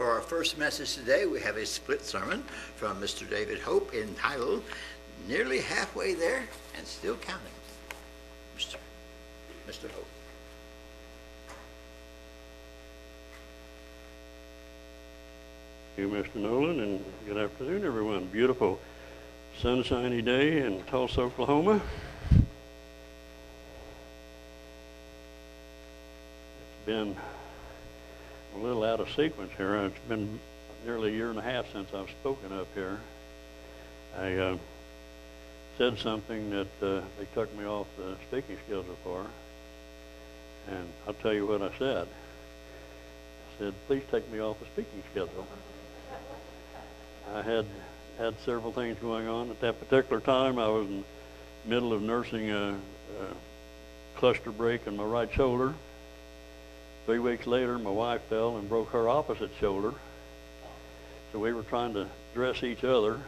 For our first message today, we have a split sermon from Mr. David Hope entitled Nearly Halfway There and Still Counting. Mr. Mr. Hope. Thank you, Mr. Nolan, and good afternoon, everyone. Beautiful sunshiny day in Tulsa, Oklahoma. It's been a little out of sequence here. It's been nearly a year and a half since I've spoken up here. I uh, said something that uh, they took me off the speaking schedule for, and I'll tell you what I said. I said, please take me off the speaking schedule. I had had several things going on at that particular time. I was in the middle of nursing a, a cluster break in my right shoulder. Three weeks later, my wife fell and broke her opposite shoulder. So we were trying to dress each other,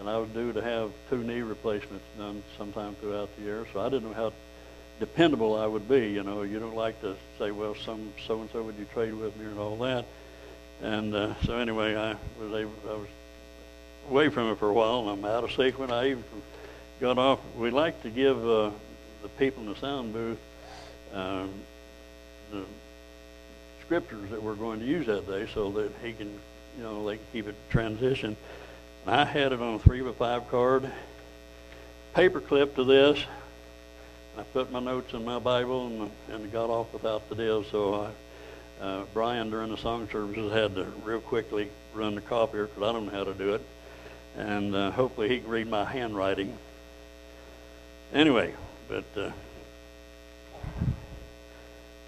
and I was due to have two knee replacements done sometime throughout the year. So I didn't know how dependable I would be. You know, you don't like to say, well, some so and so would you trade with me and all that. And uh, so anyway, I was able, I was away from it for a while, and I'm out of sequence. I even got off. We like to give uh, the people in the sound booth um, the scriptures that we're going to use that day, so that he can, you know, they can keep it transition. I had it on a three by five card, paper clip to this. I put my notes in my Bible and, and got off without the deal, so I uh, Brian during the song services had to real quickly run the copier because I don't know how to do it, and uh, hopefully he can read my handwriting. Anyway, but uh,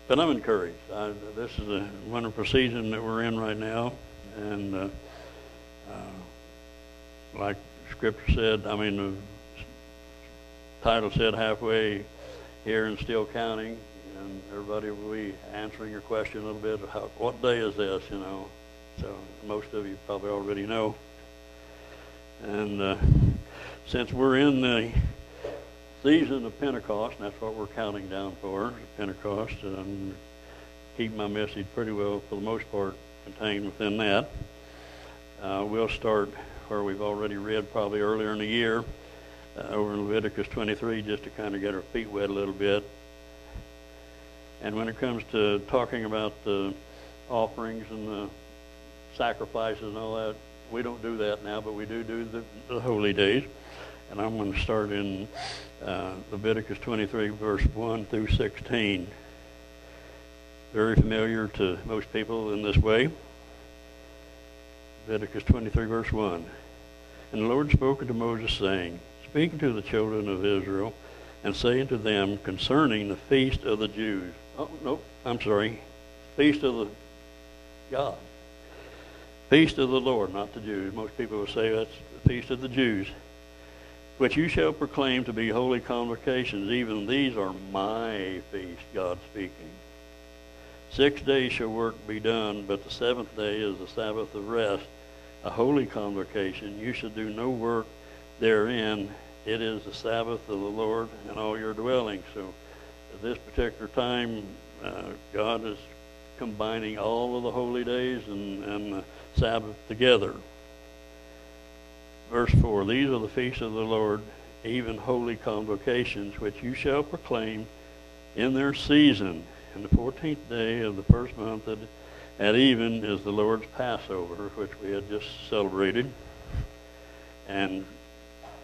but I'm encouraged. I, this is a wonderful season that we're in right now, and uh, uh, like Scripture said, I mean the title said halfway here and still counting and everybody will be answering your question a little bit. How, what day is this? You know, so most of you probably already know. And uh, since we're in the season of Pentecost, and that's what we're counting down for, Pentecost, and I'm keeping my message pretty well, for the most part, contained within that. Uh, we'll start where we've already read probably earlier in the year, uh, over in Leviticus 23, just to kind of get our feet wet a little bit. And when it comes to talking about the offerings and the sacrifices and all that, we don't do that now, but we do do the, the holy days. And I'm going to start in uh, Leviticus 23, verse 1 through 16. Very familiar to most people in this way. Leviticus 23, verse 1. And the Lord spoke unto Moses, saying, Speak to the children of Israel, and say unto them concerning the feast of the Jews Oh, no, I'm sorry. Feast of the God. Feast of the Lord, not the Jews. Most people will say that's the feast of the Jews. Which you shall proclaim to be holy convocations. Even these are my feast, God speaking. Six days shall work be done, but the seventh day is the Sabbath of rest, a holy convocation. You shall do no work therein. It is the Sabbath of the Lord in all your dwellings. So at this particular time, uh, God is combining all of the holy days and, and the Sabbath together. Verse 4 These are the feasts of the Lord, even holy convocations, which you shall proclaim in their season. And the 14th day of the first month at, at even is the Lord's Passover, which we had just celebrated. And,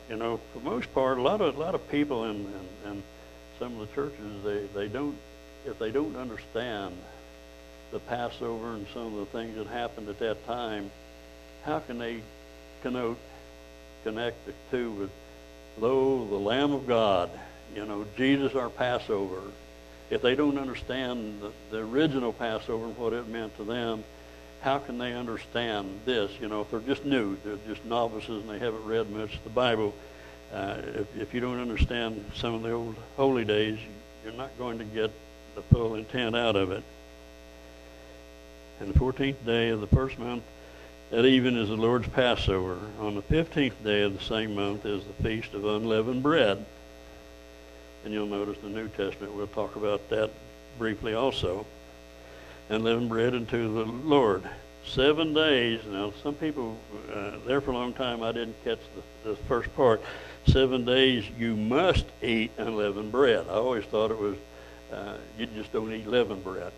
you know, for the most part, a lot of, a lot of people in, and, and some of the churches they, they don't if they don't understand the Passover and some of the things that happened at that time, how can they connote connect the two with lo the Lamb of God, you know, Jesus our Passover. If they don't understand the, the original Passover and what it meant to them, how can they understand this? You know, if they're just new, they're just novices and they haven't read much of the Bible uh, if, if you don't understand some of the old holy days, you're not going to get the full intent out of it. And the 14th day of the first month at even is the Lord's Passover. On the 15th day of the same month is the Feast of Unleavened Bread. And you'll notice the New Testament, we'll talk about that briefly also. Unleavened bread unto the Lord. seven days. Now, some people uh, there for a long time, I didn't catch the, the first part. Seven days you must eat unleavened bread. I always thought it was uh, you just don't eat leavened bread.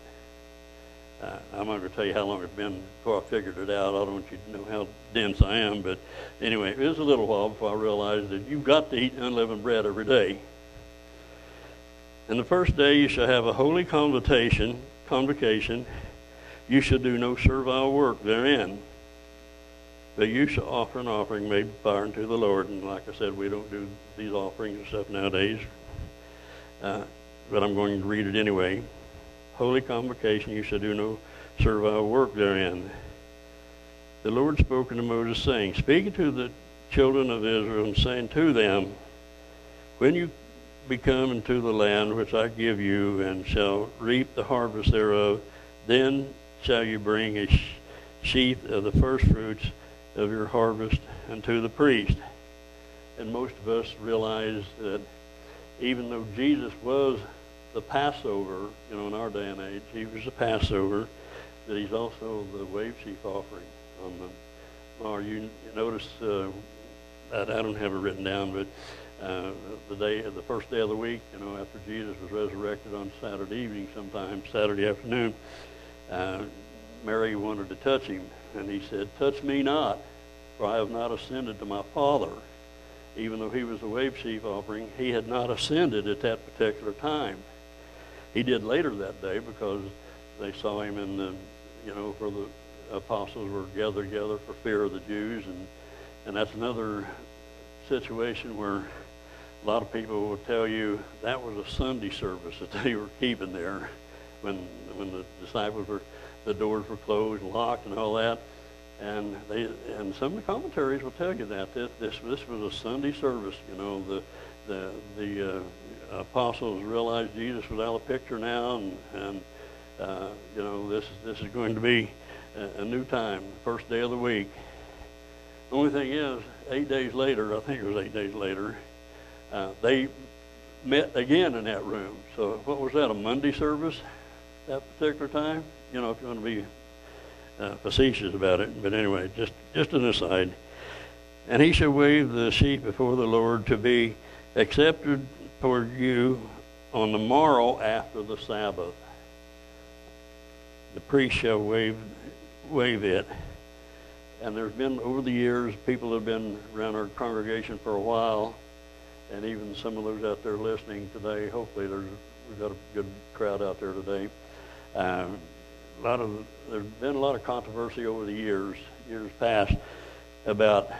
Uh, I'm not going to tell you how long it's been before I figured it out. I don't want you to know how dense I am, but anyway, it was a little while before I realized that you've got to eat unleavened bread every day. And the first day you shall have a holy convocation, convocation. You shall do no servile work therein. But you shall offer an offering made by unto the Lord. And like I said, we don't do these offerings and stuff nowadays. Uh, but I'm going to read it anyway. Holy convocation, you shall do no servile work therein. The Lord spoke unto Moses, saying, Speaking to the children of Israel, and saying to them, When you become into the land which I give you, and shall reap the harvest thereof, then shall you bring a sheath of the first fruits of your harvest unto the priest. And most of us realize that even though Jesus was the Passover, you know, in our day and age, he was the Passover, that he's also the wave sheaf offering on the or you notice uh, I, I don't have it written down, but uh, the day, the first day of the week, you know, after Jesus was resurrected on Saturday evening, sometime Saturday afternoon, uh, Mary wanted to touch him, and he said, "Touch me not, for I have not ascended to my Father." Even though he was the wave sheaf offering, he had not ascended at that particular time. He did later that day because they saw him in the, you know, for the apostles were gathered together for fear of the Jews, and and that's another situation where a lot of people will tell you that was a Sunday service that they were keeping there when when the disciples were the doors were closed and locked and all that. And they and some of the commentaries will tell you that this this, this was a Sunday service. You know the the the uh, apostles realized Jesus was out of the picture now, and and uh, you know this this is going to be a, a new time, first day of the week. The only thing is, eight days later, I think it was eight days later, uh, they met again in that room. So what was that, a Monday service that particular time? You know, if you want to be uh, facetious about it. But anyway, just, just an aside. And he shall wave the sheep before the Lord to be accepted toward you on the morrow after the Sabbath. The priest shall wave, wave it. And there's been, over the years, people have been around our congregation for a while, and even some of those out there listening today, hopefully there's, we've got a good crowd out there today. Um, a lot of, there's been a lot of controversy over the years, years past, about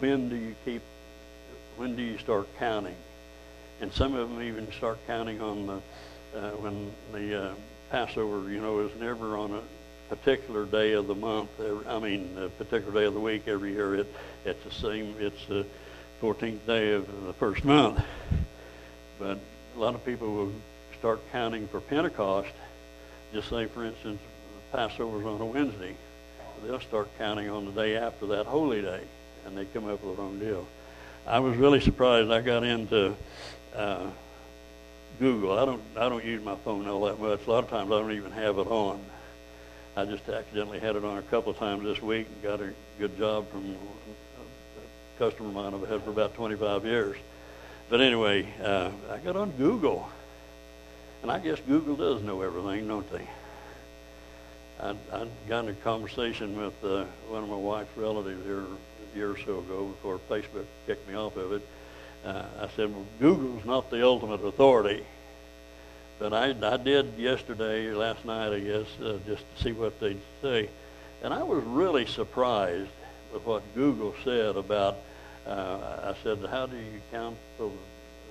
when do you keep, when do you start counting? And some of them even start counting on the, uh, when the uh, Passover, you know, is never on a particular day of the month. I mean, a particular day of the week every year. It it's the same. It's the 14th day of the first month. But a lot of people will start counting for Pentecost. Just say, for instance, Passover's on a Wednesday. They'll start counting on the day after that holy day, and they come up with the wrong deal. I was really surprised. I got into uh, Google. I don't I don't use my phone all that much. A lot of times I don't even have it on. I just accidentally had it on a couple of times this week and got a good job from a customer of mine I've had for about 25 years. But anyway, uh, I got on Google, and I guess Google does know everything, don't they? I, I got in a conversation with uh, one of my wife's relatives here a year or so ago before Facebook kicked me off of it. Uh, I said, well, Google's not the ultimate authority. But I, I did yesterday, last night, I guess, uh, just to see what they'd say. And I was really surprised with what Google said about, uh, I said, how do you count for,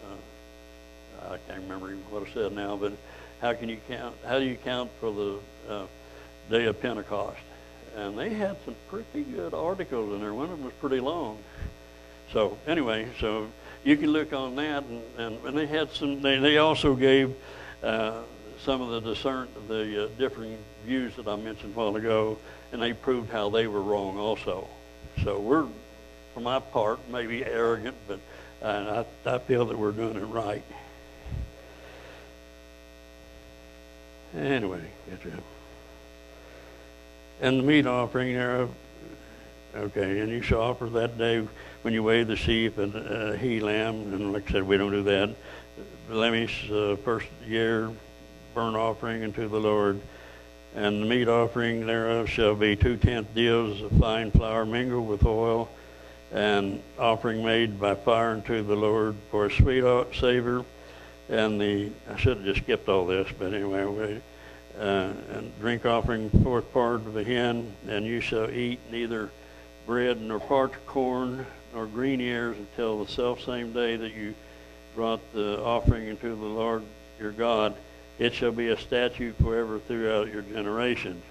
uh, I can't remember what I said now, but how can you count, how do you count for the uh, day of Pentecost? And they had some pretty good articles in there. One of them was pretty long. So anyway, so you can look on that, and, and, and they had some, they, they also gave, uh, some of the discern the uh, differing views that I mentioned a while ago, and they proved how they were wrong also. So we're, for my part, maybe arrogant, but uh, I, I feel that we're doing it right. Anyway, And the meat offering thereof, okay, and you shall offer that day when you weigh the sheep and uh, he lamb, and like I said, we don't do that. Blemish, uh, first year burnt offering unto the Lord. And the meat offering thereof shall be two tenth deals of fine flour mingled with oil, and offering made by fire unto the Lord for a sweet savor. And the, I should have just skipped all this, but anyway, we, uh, and drink offering fourth part of a hin, and you shall eat neither bread nor parched corn nor green ears until the self same day that you brought the offering into the Lord your God. It shall be a statute forever throughout your generations.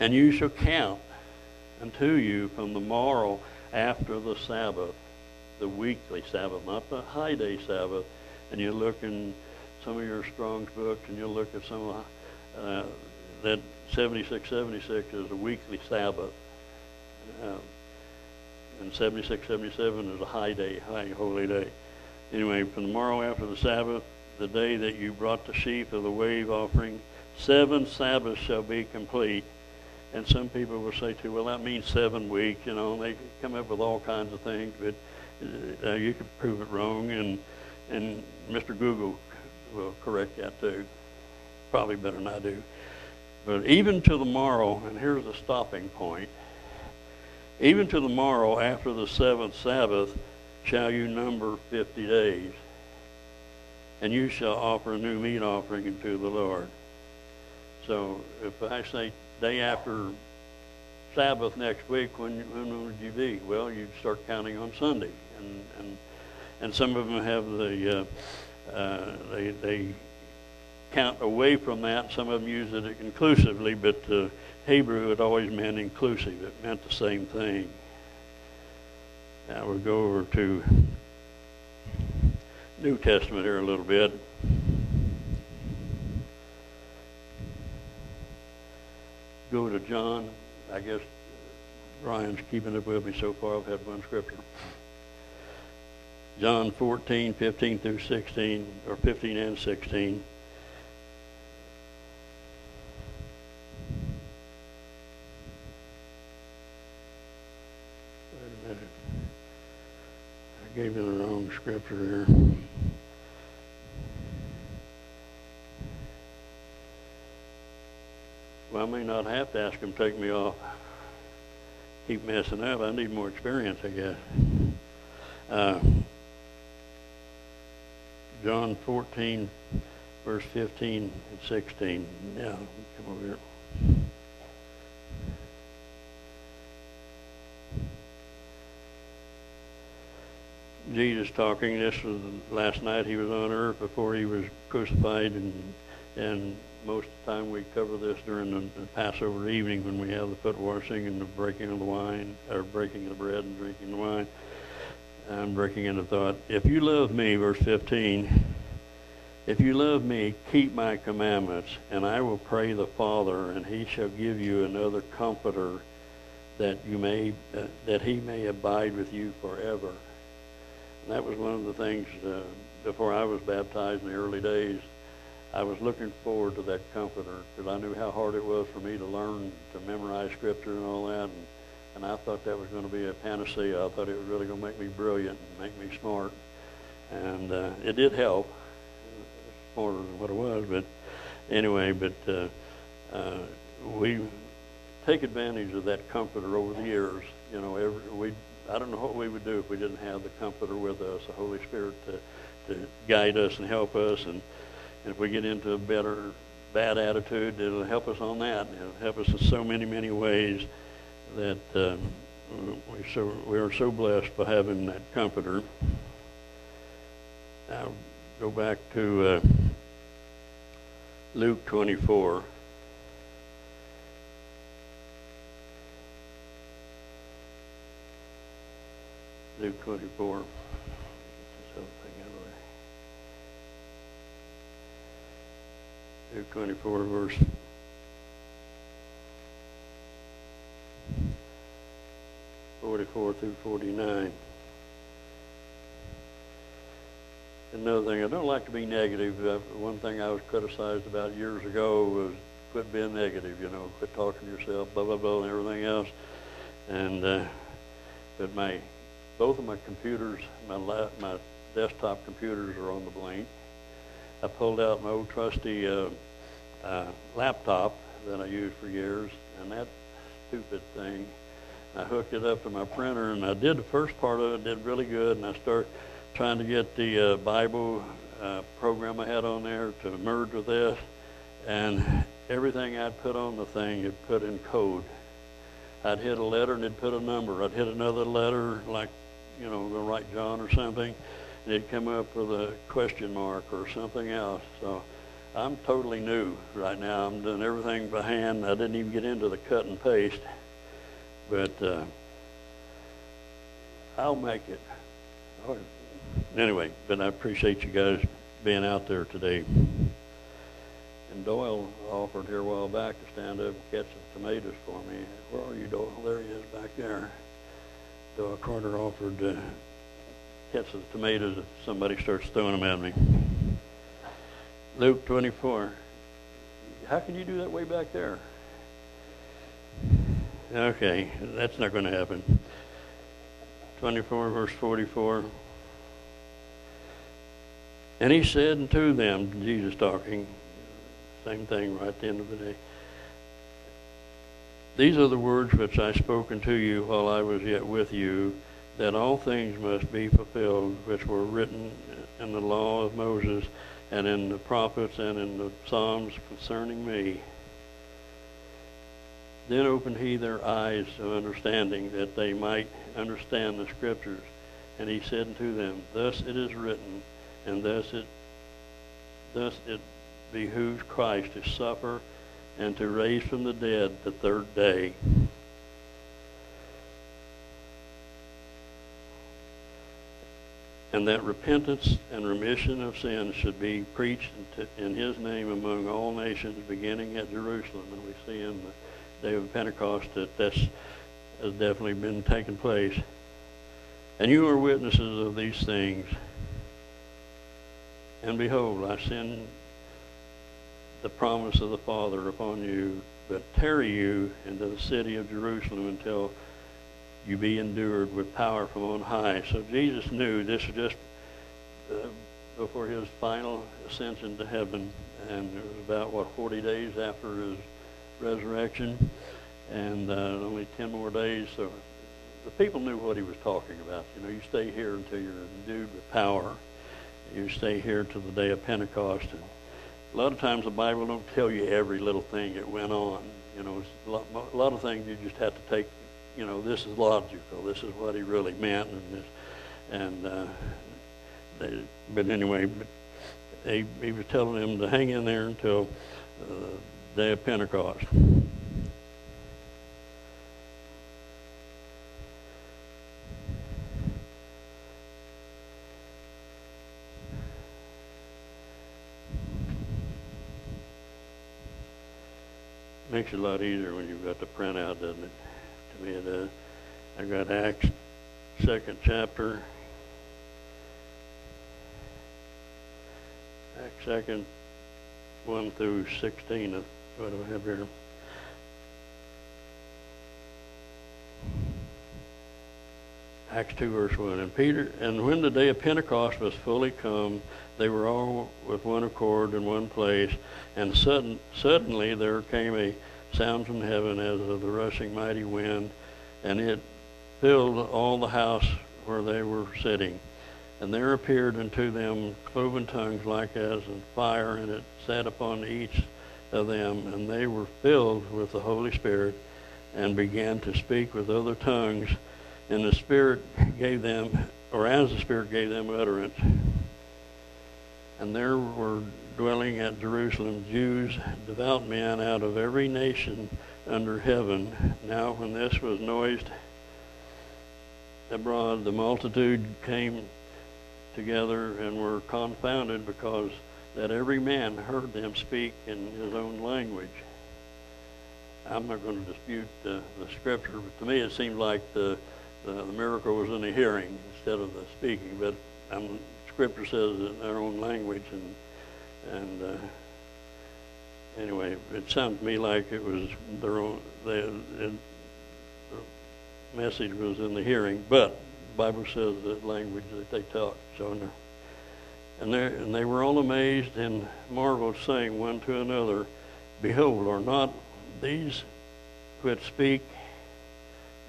And you shall count unto you from the morrow after the Sabbath, the weekly Sabbath, not the high day Sabbath. And you look in some of your Strong's books, and you'll look at some of uh, that 76, 76 is a weekly Sabbath. Um, and 76, 77 is a high day, high holy day. Anyway, from the morrow after the Sabbath, the day that you brought the sheaf of the wave offering, seven Sabbaths shall be complete. And some people will say too, well, that means seven weeks. You know, and they come up with all kinds of things, but uh, you could prove it wrong. And and Mr. Google will correct that too, probably better than I do. But even to the morrow, and here's the stopping point. Even to the morrow after the seventh Sabbath shall you number fifty days, and you shall offer a new meat offering unto the Lord. So if I say day after Sabbath next week, when, when would you be? Well, you'd start counting on Sunday, and and and some of them have the uh, uh, they they count away from that. Some of them use it inclusively, but uh, Hebrew it always meant inclusive. It meant the same thing. Now we'll go over to New Testament here a little bit. Go to John. I guess Brian's keeping up with me so far. I've had one scripture. John 14, 15 through 16, or 15 and 16. Wait a minute. I gave you the wrong scripture here. Well, I may not have to ask him to take me off. Keep messing up. I need more experience, I guess. Uh, John 14, verse 15 and 16. Yeah, come over here. Jesus talking. This was last night he was on earth before he was crucified, and and most of the time we cover this during the, the Passover evening when we have the foot washing and the breaking of the wine, or breaking of the bread and drinking the wine. I'm breaking into thought. If you love me, verse 15, if you love me, keep my commandments, and I will pray the Father, and he shall give you another comforter that you may uh, that he may abide with you forever that was one of the things uh, before I was baptized in the early days. I was looking forward to that comforter because I knew how hard it was for me to learn to memorize scripture and all that. And, and I thought that was going to be a panacea. I thought it was really going to make me brilliant and make me smart. And uh, it did help, smarter than what it was. But anyway, but uh, uh, we take advantage of that comforter over the years. You know, every, we I don't know what we would do if we didn't have the Comforter with us, the Holy Spirit to, to guide us and help us. And, and if we get into a better, bad attitude, it'll help us on that. It'll help us in so many, many ways that uh, we, so, we are so blessed by having that Comforter. Now, go back to uh, Luke 24. Luke 24. Luke 24, verse Forty-four through forty-nine. Another thing, I don't like to be negative. Uh, one thing I was criticized about years ago was quit being negative, you know, quit talking to yourself, blah, blah, blah, and everything else. And, uh, but my, both of my computers, my la- my desktop computers are on the blink. I pulled out my old trusty, uh, uh, laptop that I used for years, and that stupid thing, I hooked it up to my printer, and I did the first part of it, did really good, and I started trying to get the uh, Bible uh, program I had on there to merge with this, and everything I'd put on the thing, it put in code. I'd hit a letter and it'd put a number. I'd hit another letter, like, you know, go write John or something, and it'd come up with a question mark or something else. So I'm totally new right now. I'm doing everything by hand. I didn't even get into the cut and paste, but uh, I'll make it. Anyway, but I appreciate you guys being out there today. And Doyle offered here a while back to stand up and catch some tomatoes for me. Where are you, Doyle? There he is back there. Doyle Carter offered to catch the tomatoes if somebody starts throwing them at me. Luke 24. How can you do that way back there? Okay, that's not going to happen. 24, verse 44. And he said unto them, Jesus talking, same thing right at the end of the day. These are the words which I spoke unto you while I was yet with you, that all things must be fulfilled which were written in the law of Moses and in the prophets and in the Psalms concerning me. Then opened he their eyes of understanding, that they might understand the scriptures. And he said unto them, Thus it is written, and thus it thus it behooves Christ to suffer and to raise from the dead the third day. And that repentance and remission of sins should be preached in his name among all nations, beginning at Jerusalem. And we see in the day of Pentecost that this has definitely been taking place. And you are witnesses of these things. And behold, I send the promise of the Father upon you, but tarry you into the city of Jerusalem until you be endured with power from on high. So Jesus knew this was just uh, before his final ascension to heaven, and it was about, what, 40 days after his resurrection, and uh, only 10 more days. So the people knew what he was talking about. You know, you stay here until you're endued with power. You stay here till the day of Pentecost. And a lot of times the Bible don't tell you every little thing that went on. You know, a lot, of things you just have to take. You know, this is logical. This is what he really meant, and this, and uh, they, but anyway, but he, he was telling them to hang in there until uh, day of Pentecost. Makes it a lot easier when you've got the printout, doesn't it? To me, it does. I've got Acts second chapter. Acts second, one through sixteen. Of what do I have here? Acts 2, verse 1. And Peter, and when the day of Pentecost was fully come, they were all with one accord in one place, and sudden, suddenly there came a sound from heaven as of the rushing mighty wind, and it filled all the house where they were sitting. And there appeared unto them cloven tongues like as of fire, and it sat upon each of them, and they were filled with the Holy Spirit, and began to speak with other tongues and the Spirit gave them, or as the Spirit gave them utterance. And there were dwelling at Jerusalem Jews, devout men out of every nation under heaven. Now, when this was noised abroad, the multitude came together and were confounded because that every man heard them speak in his own language. I'm not going to dispute the, the scripture, but to me it seemed like the the, the miracle was in the hearing instead of the speaking. But um, Scripture says in their own language, and and uh, anyway, it sounded to me like it was their own, the, it, the message was in the hearing, but the Bible says the language that they talked, so, they're- and and they were all amazed and marveled, saying one to another, Behold, are not these which speak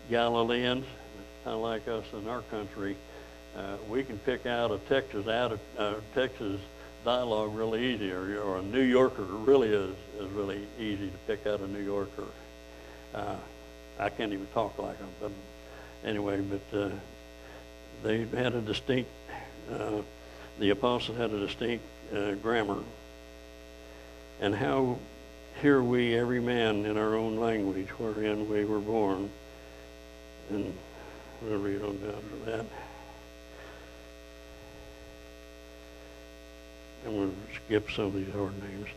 Galileans, kind of like us in our country? Uh, we can pick out a Texas out of uh, Texas dialogue really easy, or, or a New Yorker really is is really easy to pick out a New Yorker. Uh, I can't even talk like them, but anyway, but uh, they had a distinct. The apostle had a distinct uh, grammar. And how hear we every man in our own language wherein we were born? And we'll read on down to that. And we'll skip some of these hard names.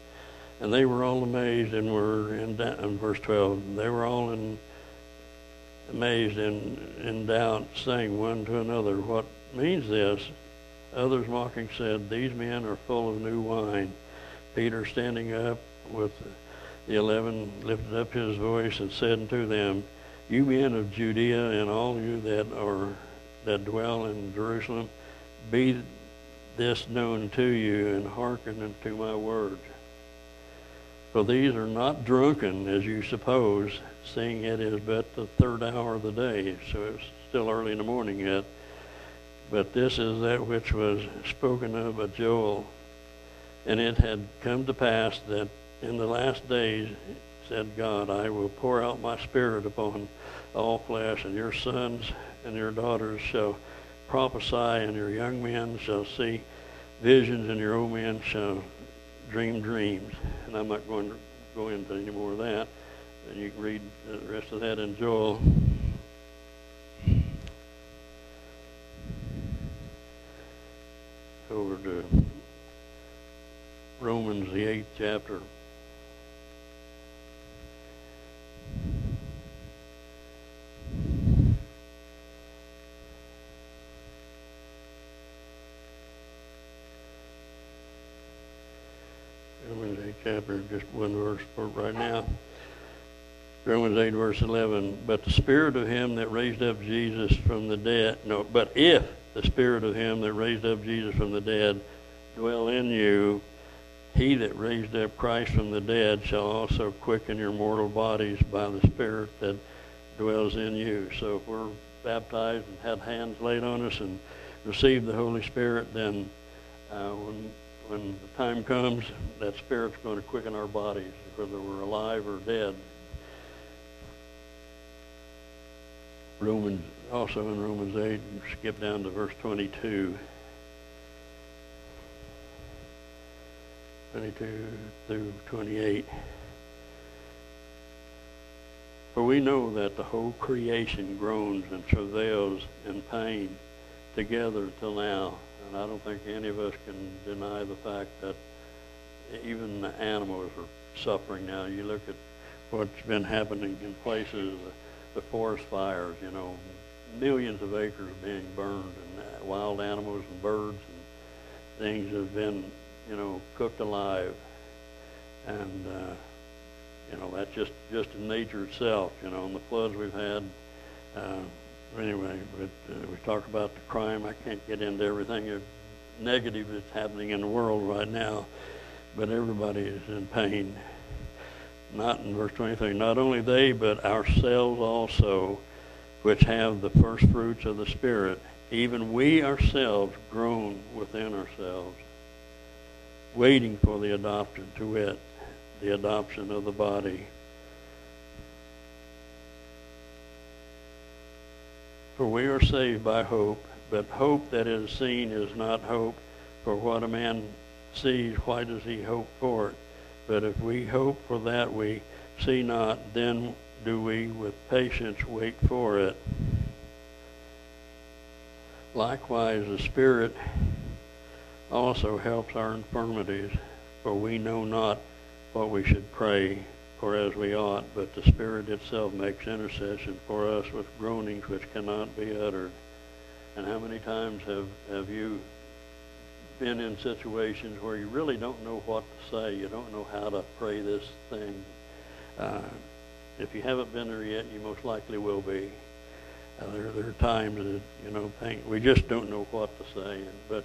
And they were all amazed and were in, in verse 12, they were all in, amazed and in doubt, saying one to another, What means this? Others mocking said, These men are full of new wine. Peter, standing up with the eleven, lifted up his voice and said unto them, You men of Judea and all you that are that dwell in Jerusalem, be this known to you and hearken unto my words. For these are not drunken, as you suppose, seeing it is but the third hour of the day, so it's still early in the morning yet. But this is that which was spoken of by Joel. And it had come to pass that in the last days, said God, I will pour out my spirit upon all flesh, and your sons and your daughters shall prophesy, and your young men shall see visions, and your old men shall dream dreams. And I'm not going to go into any more of that. You can read the rest of that in Joel. Over to Romans, the eighth chapter. Romans eighth chapter, just one verse for right now. Romans 8, verse 11. But the Spirit of Him that raised up Jesus from the dead, no, but if the Spirit of Him that raised up Jesus from the dead dwell in you, He that raised up Christ from the dead shall also quicken your mortal bodies by the Spirit that dwells in you. So if we're baptized and had hands laid on us and received the Holy Spirit, then uh, when when the time comes, that Spirit's going to quicken our bodies, whether we're alive or dead. Romans, also in Romans 8, skip down to verse 22. 22 through 28. For we know that the whole creation groans and travails in pain together till now. And I don't think any of us can deny the fact that even the animals are suffering now. You look at what's been happening in places, the forest fires, you know, millions of acres being burned, and wild animals and birds and things have been, you know, cooked alive. And, uh, you know, that's just, just in nature itself, you know, and the floods we've had. Uh, anyway, but uh, we talk about the crime. I can't get into everything negative that's happening in the world right now, but everybody is in pain not in verse 23, not only they, but ourselves also, which have the first fruits of the Spirit, even we ourselves groan within ourselves, waiting for the adoption, to wit, the adoption of the body. For we are saved by hope, but hope that is seen is not hope, for what a man sees, why does he hope for it? But if we hope for that we see not, then do we with patience wait for it. Likewise, the Spirit also helps our infirmities, for we know not what we should pray for as we ought, but the Spirit itself makes intercession for us with groanings which cannot be uttered. And how many times have, have you been in situations where you really don't know what to say. You don't know how to pray this thing. Uh, if you haven't been there yet, you most likely will be. Uh, there, there are times that you know we just don't know what to say, but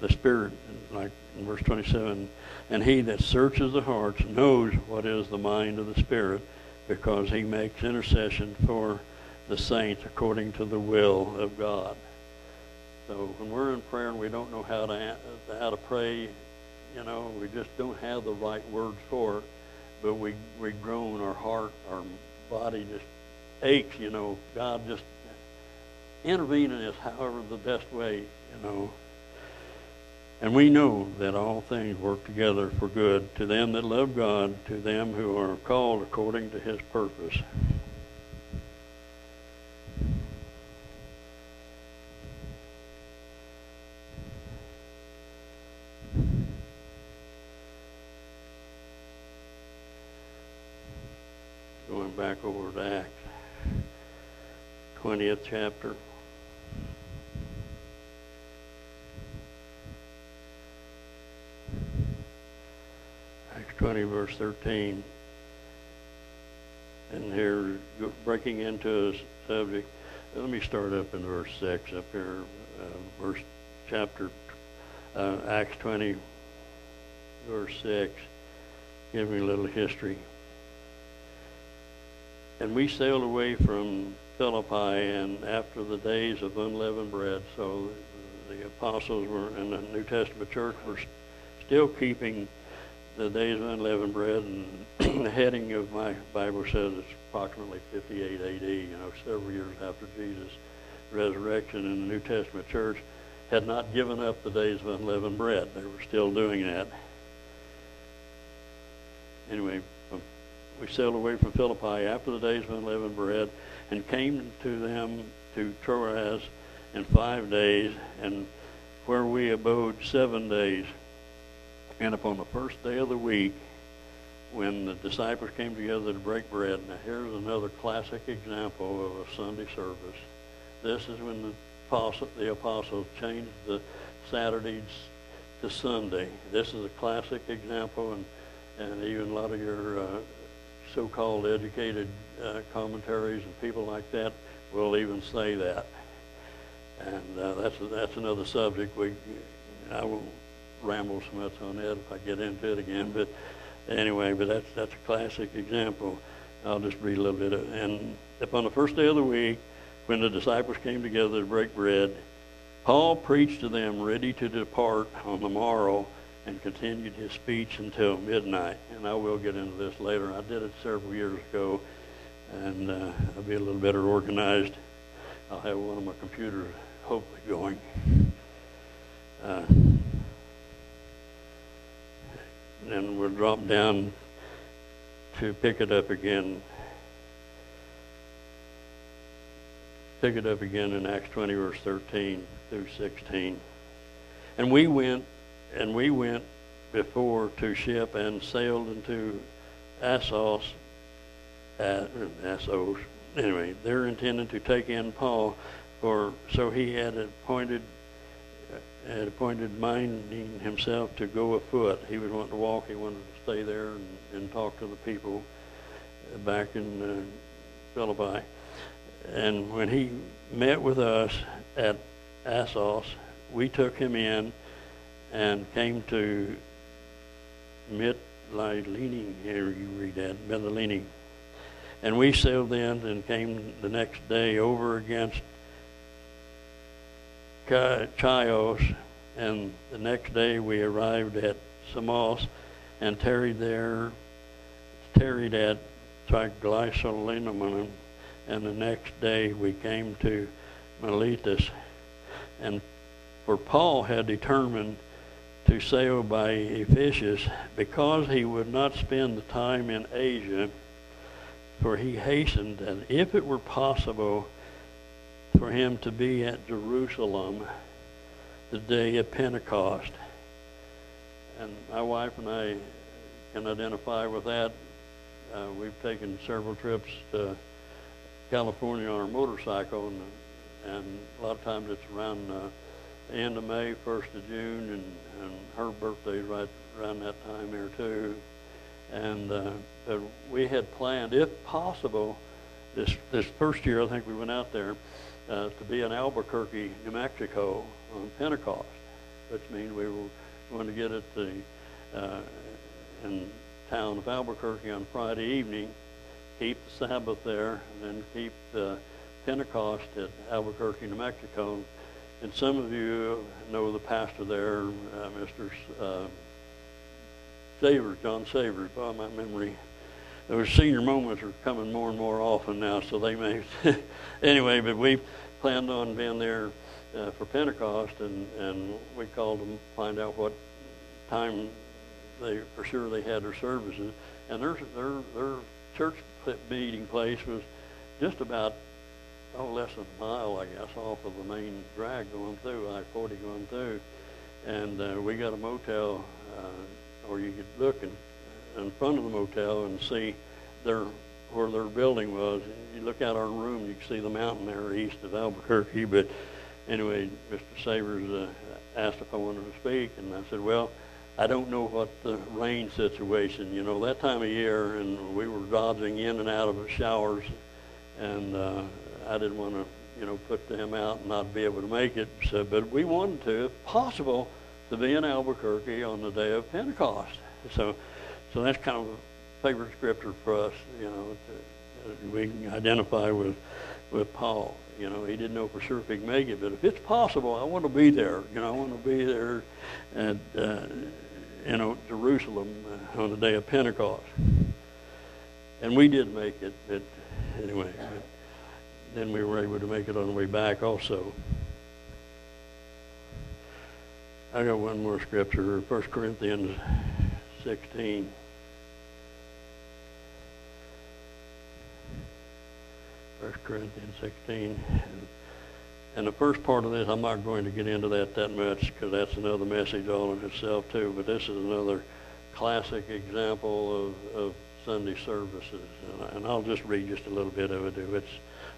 the Spirit, like in verse 27, and He that searches the hearts knows what is the mind of the Spirit, because He makes intercession for the saints according to the will of God. So when we're in prayer and we don't know how to how to pray, you know, we just don't have the right words for it, but we we groan, our heart, our body just aches. You know, God just intervene in us, however the best way. You know. And we know that all things work together for good to them that love God, to them who are called according to his purpose. Going back over to Acts, 20th chapter. Acts 20, verse 13. And here, breaking into a subject, let me start up in verse 6 up here, uh, verse chapter, uh, Acts 20, verse 6. Give me a little history. And we sailed away from Philippi, and after the days of unleavened bread, so the apostles were in the New Testament church were still keeping the days of unleavened bread, and the heading of my Bible says it's approximately 58 AD, you know, several years after Jesus' resurrection in the New Testament church, had not given up the days of unleavened bread. They were still doing that. Anyway, we sailed away from Philippi after the days of unleavened bread and came to them to Troas in five days, and where we abode seven days. And upon the first day of the week, when the disciples came together to break bread, now here's another classic example of a Sunday service. This is when the, apostle, the apostles changed the Saturdays to Sunday. This is a classic example, and, and even a lot of your uh, so-called educated uh, commentaries and people like that will even say that. And uh, that's that's another subject. We I won't ramble so much on that if I get into it again. But anyway, but that's that's a classic example. I'll just read a little bit. Of, and upon the first day of the week, when the disciples came together to break bread, Paul preached to them, ready to depart on the morrow, and continued his speech until midnight. And I will get into this later. I did it several years ago, and uh, I'll be a little better organized. I'll have one of my computers hopefully going. Uh, and we'll drop down to pick it up again. Pick it up again in Acts 20, verse 13 through 16. And we went, and we went before to ship and sailed into Assos, uh, Assos. Anyway, they're intending to take in Paul, for so he had appointed had appointed minding himself to go afoot. He was wanting to walk. He wanted to stay there and, and talk to the people back in uh, Philippi. And when he met with us at Assos, we took him in and came to Mytilene. Here you read that, Mytilene. And we sailed in and came the next day over against Chios, and the next day we arrived at Samos and tarried there, tarried at Trogyllium, and the next day we came to Miletus. And for Paul had determined to sail by Ephesus because he would not spend the time in Asia, for he hastened, and if it were possible, for him to be at Jerusalem the day of Pentecost. And my wife and I can identify with that. Uh, we've taken several trips to California on our motorcycle, and, and a lot of times it's around uh, end of May, first of June, and, and her birthday's right around that time there too. And uh, but we had planned, if possible, this this first year I think we went out there uh, to be in Albuquerque, New Mexico on Pentecost, which means we were going to get at the uh, in town of Albuquerque on Friday evening, keep the Sabbath there, and then keep the Pentecost at Albuquerque, New Mexico. And some of you know the pastor there, uh, Mr. Uh, Savers, John Savers, by my memory. Those senior moments are coming more and more often now, so they may. anyway, but we planned on being there uh, for Pentecost, and, and we called them find out what time they for sure they had their services, and their their their church meeting place was just about oh less than a mile, I guess, off of the main drag going through I-40 going through, and uh, we got a motel, uh, or you could look in, in front of the motel and see their where their building was. You look out our room, you can see the mountain there east of Albuquerque. But anyway, Mr. Savers uh, asked if I wanted to speak, and I said, well. I don't know what the rain situation, you know, that time of year, and we were dodging in and out of the showers, and uh, I didn't want to, you know, put them out and not be able to make it. So, but we wanted to, if possible, to be in Albuquerque on the day of Pentecost. So, so that's kind of a favorite scripture for us, you know, to, uh, we can identify with with Paul. You know, he didn't know for sure if he could make it, but if it's possible, I want to be there. You know, I want to be there at, uh, you know, Jerusalem uh, on the day of Pentecost. And we did make it, but anyway, but then we were able to make it on the way back also. I got one more scripture, 1 Corinthians 16. First Corinthians 16. And the first part of this, I'm not going to get into that that much because that's another message all in itself too. But this is another classic example of, of Sunday services, and, I, and I'll just read just a little bit of it. It's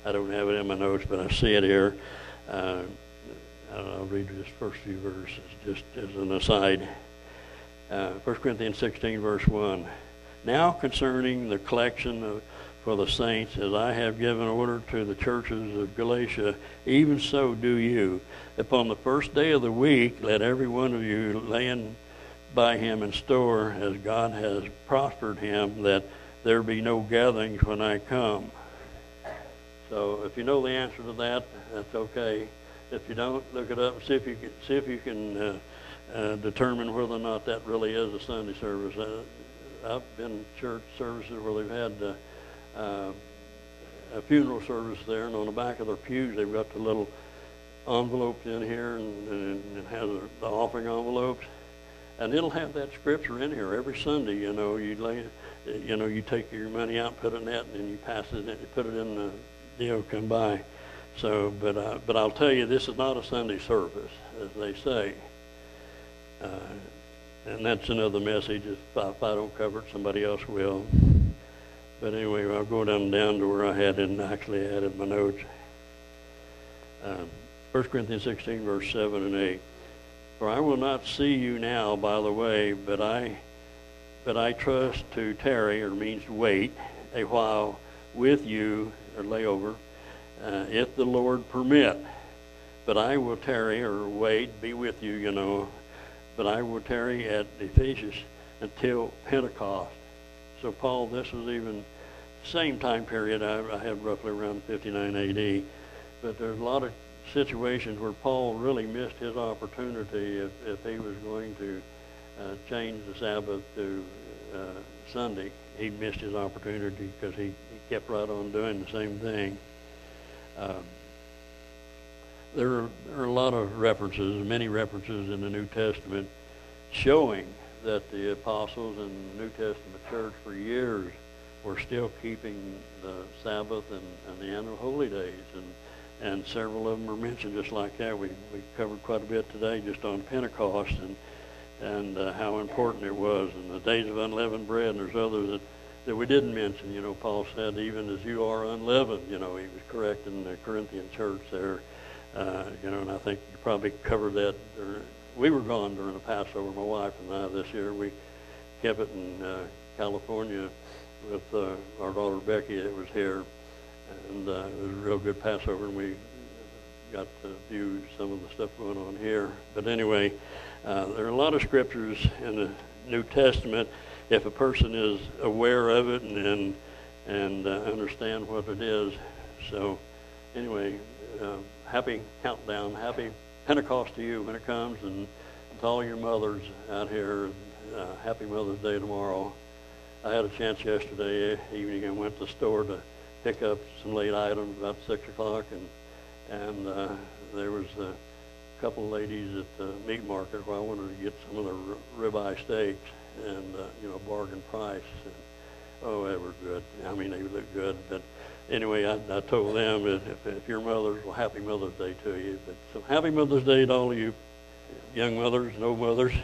I don't have it in my notes, but I see it here. Uh, I'll read this first few verses just as an aside. Uh, 1 Corinthians 16, verse 1. Now concerning the collection of for the saints, as I have given order to the churches of Galatia, even so do you. Upon the first day of the week, let every one of you lay in by him in store, as God has prospered him, that there be no gatherings when I come. So, if you know the answer to that, that's okay. If you don't, look it up and see if you can see if you can uh, uh, determine whether or not that really is a Sunday service. Uh, I've been church services where they've had uh, uh, a funeral service there, and on the back of their pews they've got the little envelopes in here, and, and it has the offering envelopes, and it'll have that scripture in here every Sunday. You know, you lay, you know, you take your money out, put it in that, and then you pass it, in, you put it in the deal, come by. So, but uh, but I'll tell you, this is not a Sunday service, as they say. Uh, and that's another message. If I, if I don't cover it, somebody else will. But anyway, I'll go down down to where I had it and actually added my notes. Um, 1 Corinthians 16, verse 7 and 8. For I will not see you now by the way, but I, but I trust to tarry, or means to wait, a while with you, or layover, uh, if the Lord permit. But I will tarry, or wait, be with you, you know. But I will tarry at Ephesus until Pentecost so, Paul, this was even same time period. I, I have roughly around 59 AD, but there's a lot of situations where Paul really missed his opportunity if, if he was going to uh, change the Sabbath to uh, Sunday. He missed his opportunity because he, he kept right on doing the same thing. Um, there, are, there are a lot of references, many references in the New Testament showing that the apostles and the New Testament church for years were still keeping the Sabbath and, and the annual holy days, and and several of them are mentioned just like that. We we covered quite a bit today just on Pentecost and and uh, how important it was, and the days of unleavened bread. And there's others that that we didn't mention. You know, Paul said, "Even as you are unleavened," you know, he was correcting the Corinthian church there. Uh, you know, and I think you probably covered that during, we were gone during the Passover, my wife and I this year. We kept it in uh, California with uh, our daughter Becky that was here, and uh, it was a real good Passover, and we got to view some of the stuff going on here. But anyway, uh, there are a lot of scriptures in the New Testament. If a person is aware of it and and, and uh, understand what it is, so anyway, uh, happy countdown, happy Pentecost to you when it comes, and to all your mothers out here, uh, happy Mother's Day tomorrow. I had a chance yesterday evening. I went to the store to pick up some late items about six o'clock, and and uh, there was a couple of ladies at the meat market where I wanted to get some of the ribeye steaks, and uh, you know, bargain price. And, oh, they were good. I mean, they looked good. But anyway, I, I told them that if, if your mothers, well, happy Mother's Day to you. But so happy Mother's Day to all of you young mothers old mothers.